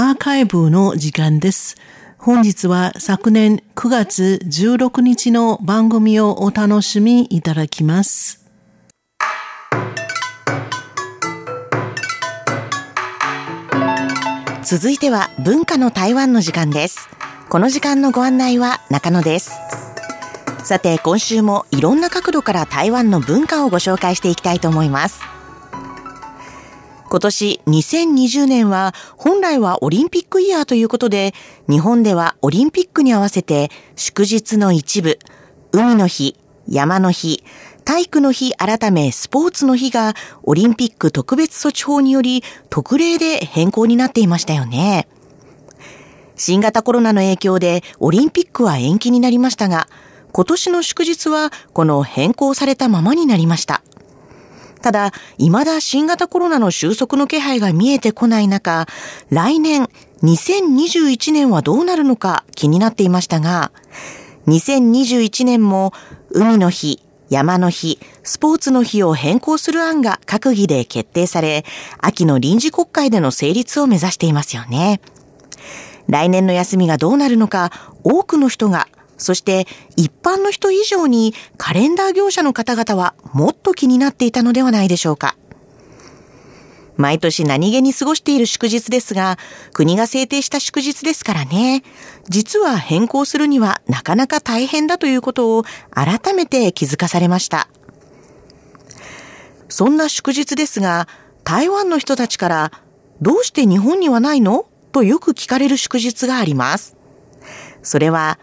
アーカイブの時間です。本日は昨年9月16日の番組をお楽しみいただきます。続いては文化の台湾の時間です。この時間のご案内は中野です。さて今週もいろんな角度から台湾の文化をご紹介していきたいと思います。今年2020年は本来はオリンピックイヤーということで、日本ではオリンピックに合わせて祝日の一部、海の日、山の日、体育の日改めスポーツの日がオリンピック特別措置法により特例で変更になっていましたよね。新型コロナの影響でオリンピックは延期になりましたが、今年の祝日はこの変更されたままになりました。ただ、未だ新型コロナの収束の気配が見えてこない中、来年2021年はどうなるのか気になっていましたが、2021年も海の日、山の日、スポーツの日を変更する案が閣議で決定され、秋の臨時国会での成立を目指していますよね。来年の休みがどうなるのか、多くの人がそして一般の人以上にカレンダー業者の方々はもっと気になっていたのではないでしょうか。毎年何気に過ごしている祝日ですが、国が制定した祝日ですからね。実は変更するにはなかなか大変だということを改めて気づかされました。そんな祝日ですが、台湾の人たちからどうして日本にはないの？とよく聞かれる祝日があります。それは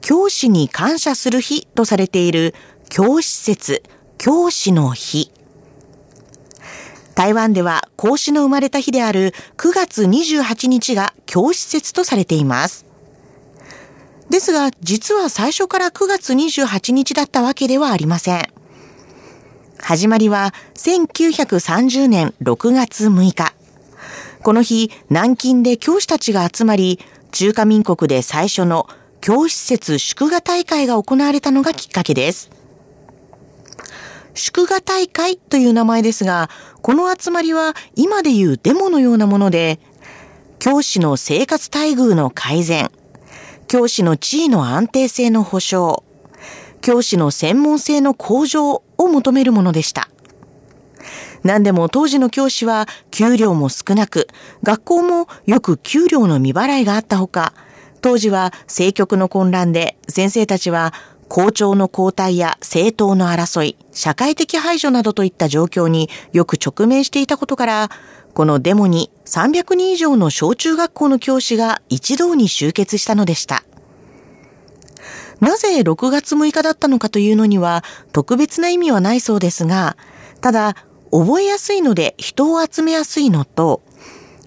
教師に感謝する日とされている教師節、教師の日。台湾では孔子の生まれた日である9月28日が教師節とされています。ですが、実は最初から9月28日だったわけではありません。始まりは1930年6月6日。この日、南京で教師たちが集まり、中華民国で最初の教師節祝賀大会が行われたのがきっかけです。祝賀大会という名前ですが、この集まりは今でいうデモのようなもので、教師の生活待遇の改善、教師の地位の安定性の保障、教師の専門性の向上を求めるものでした。何でも当時の教師は給料も少なく、学校もよく給料の未払いがあったほか、当時は政局の混乱で先生たちは校長の交代や政党の争い、社会的排除などといった状況によく直面していたことから、このデモに300人以上の小中学校の教師が一堂に集結したのでした。なぜ6月6日だったのかというのには特別な意味はないそうですが、ただ覚えやすいので人を集めやすいのと、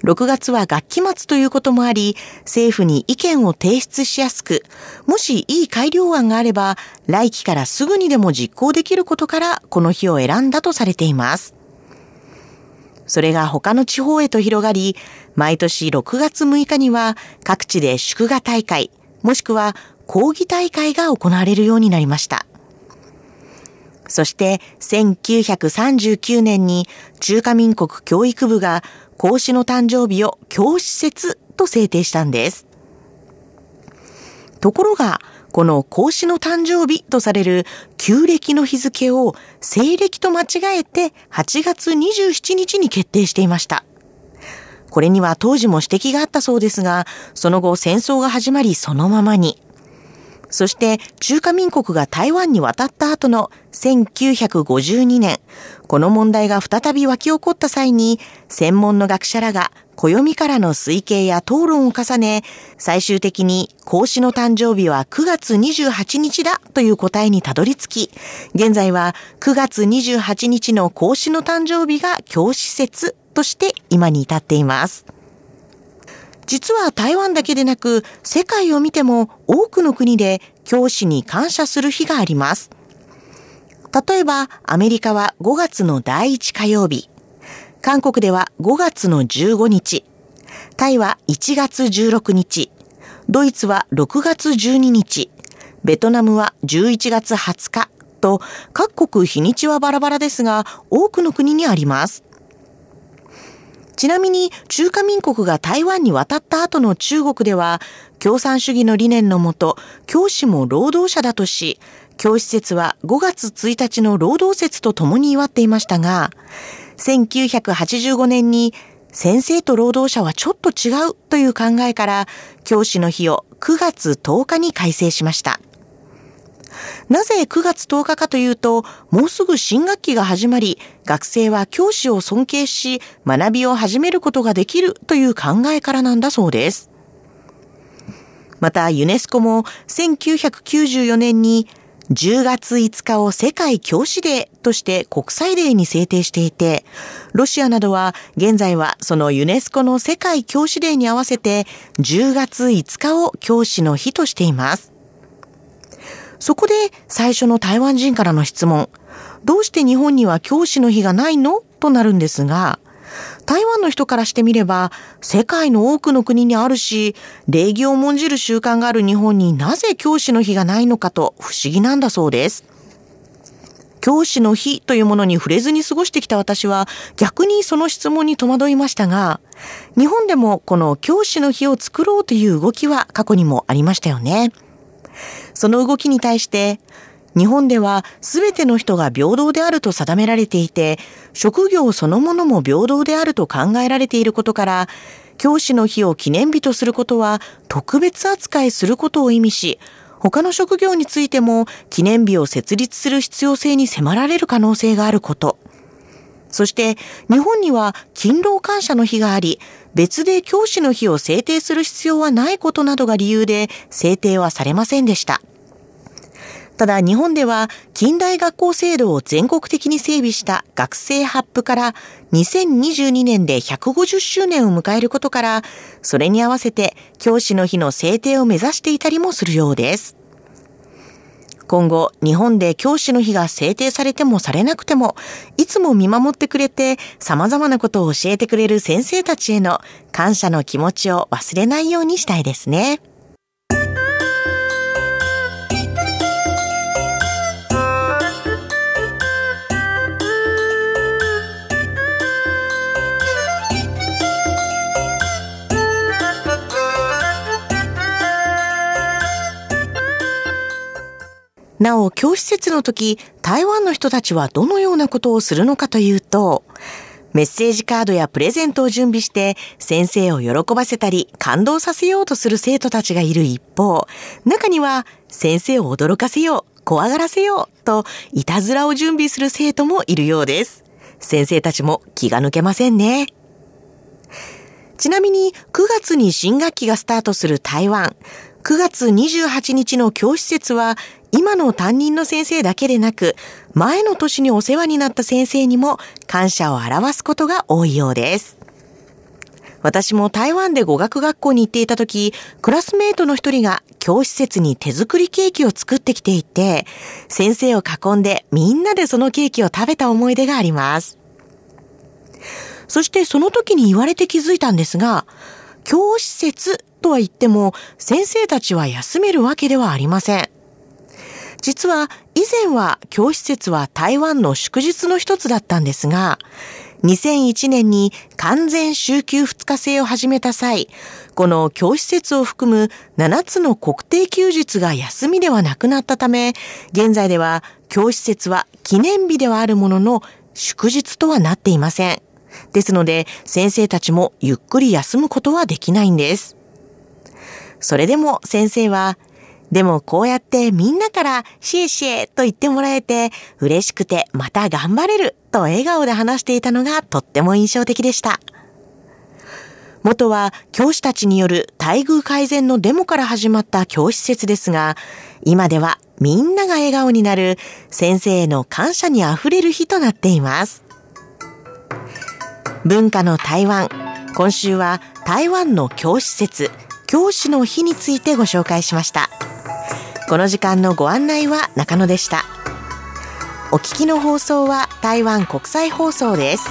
6月は学期末ということもあり、政府に意見を提出しやすく、もしいい改良案があれば、来期からすぐにでも実行できることから、この日を選んだとされています。それが他の地方へと広がり、毎年6月6日には各地で祝賀大会、もしくは講義大会が行われるようになりました。そして1939年に中華民国教育部が孔子の誕生日を教師節と制定したんです。ところが、この孔子の誕生日とされる旧暦の日付を西暦と間違えて8月27日に決定していました。これには当時も指摘があったそうですが、その後戦争が始まりそのままに。そして中華民国が台湾に渡った後の1952年、この問題が再び湧き起こった際に、専門の学者らが暦からの推計や討論を重ね、最終的に孔子の誕生日は9月28日だという答えにたどり着き、現在は9月28日の孔子の誕生日が教師説として今に至っています。実は台湾だけでなく世界を見ても多くの国で教師に感謝する日があります。例えばアメリカは5月の第1火曜日、韓国では5月の15日、タイは1月16日、ドイツは6月12日、ベトナムは11月20日。と各国日にちはバラバラですが多くの国にあります。ちなみに中華民国が台湾に渡った後の中国では、共産主義の理念のもと、教師も労働者だとし、教師節は5月1日の労働節と共に祝っていましたが、1985年に先生と労働者はちょっと違うという考えから教師の日を9月10日に改正しました。なぜ9月10日かというと、もうすぐ新学期が始まり、学生は教師を尊敬し、学びを始めることができるという考えからなんだそうです。また、ユネスコも1994年に10月5日を世界教師デーとして国際デーに制定していて、ロシアなどは現在はそのユネスコの世界教師デーに合わせて10月5日を教師の日としています。そこで最初の台湾人からの質問、どうして日本には教師の日がないの？となるんですが、台湾の人からしてみれば、世界の多くの国にあるし、礼儀を重んじる習慣がある日本になぜ教師の日がないのかと不思議なんだそうです。教師の日というものに触れずに過ごしてきた私は逆にその質問に戸惑いましたが、日本でもこの教師の日を作ろうという動きは過去にもありましたよね。その動きに対して、日本では全ての人が平等であると定められていて、職業そのものも平等であると考えられていることから、教師の日を記念日とすることは特別扱いすることを意味し、他の職業についても記念日を設立する必要性に迫られる可能性があること。そして日本には勤労感謝の日があり、別で教師の日を制定する必要はないことなどが理由で制定はされませんでした。ただ日本では近代学校制度を全国的に整備した学生ハップから2022年で150周年を迎えることから、それに合わせて教師の日の制定を目指していたりもするようです。今後、日本で教師の日が制定されてもされなくても、いつも見守ってくれて様々なことを教えてくれる先生たちへの感謝の気持ちを忘れないようにしたいですね。なお、教師節の時、台湾の人たちはどのようなことをするのかというと、メッセージカードやプレゼントを準備して先生を喜ばせたり感動させようとする生徒たちがいる一方、中には先生を驚かせよう、怖がらせようといたずらを準備する生徒もいるようです。先生たちも気が抜けませんね。ちなみに9月に新学期がスタートする台湾。9月28日の教師節は今の担任の先生だけでなく、前の年にお世話になった先生にも感謝を表すことが多いようです。私も台湾で語学学校に行っていた時、クラスメートの一人が教師節に手作りケーキを作ってきていて、先生を囲んでみんなでそのケーキを食べた思い出があります。そしてその時に言われて気づいたんですが、教師節とは言っても先生たちは休めるわけではありません。実は以前は教師節は台湾の祝日の一つだったんですが、2001年に完全週休2日制を始めた際、この教師節を含む7つの国定休日が休みではなくなったため、現在では教師節は記念日ではあるものの祝日とはなっていません。ですので、先生たちもゆっくり休むことはできないんです。それでも先生は、でもこうやってみんなからシエシエと言ってもらえて嬉しくてまた頑張れると笑顔で話していたのがとっても印象的でした。元は教師たちによる待遇改善のデモから始まった教師説ですが、今ではみんなが笑顔になる先生への感謝にあふれる日となっています。文化の台湾。今週は台湾の教師説、教師の日についてご紹介しました。この時間のご案内は中野でした。お聞きの放送は台湾国際放送です。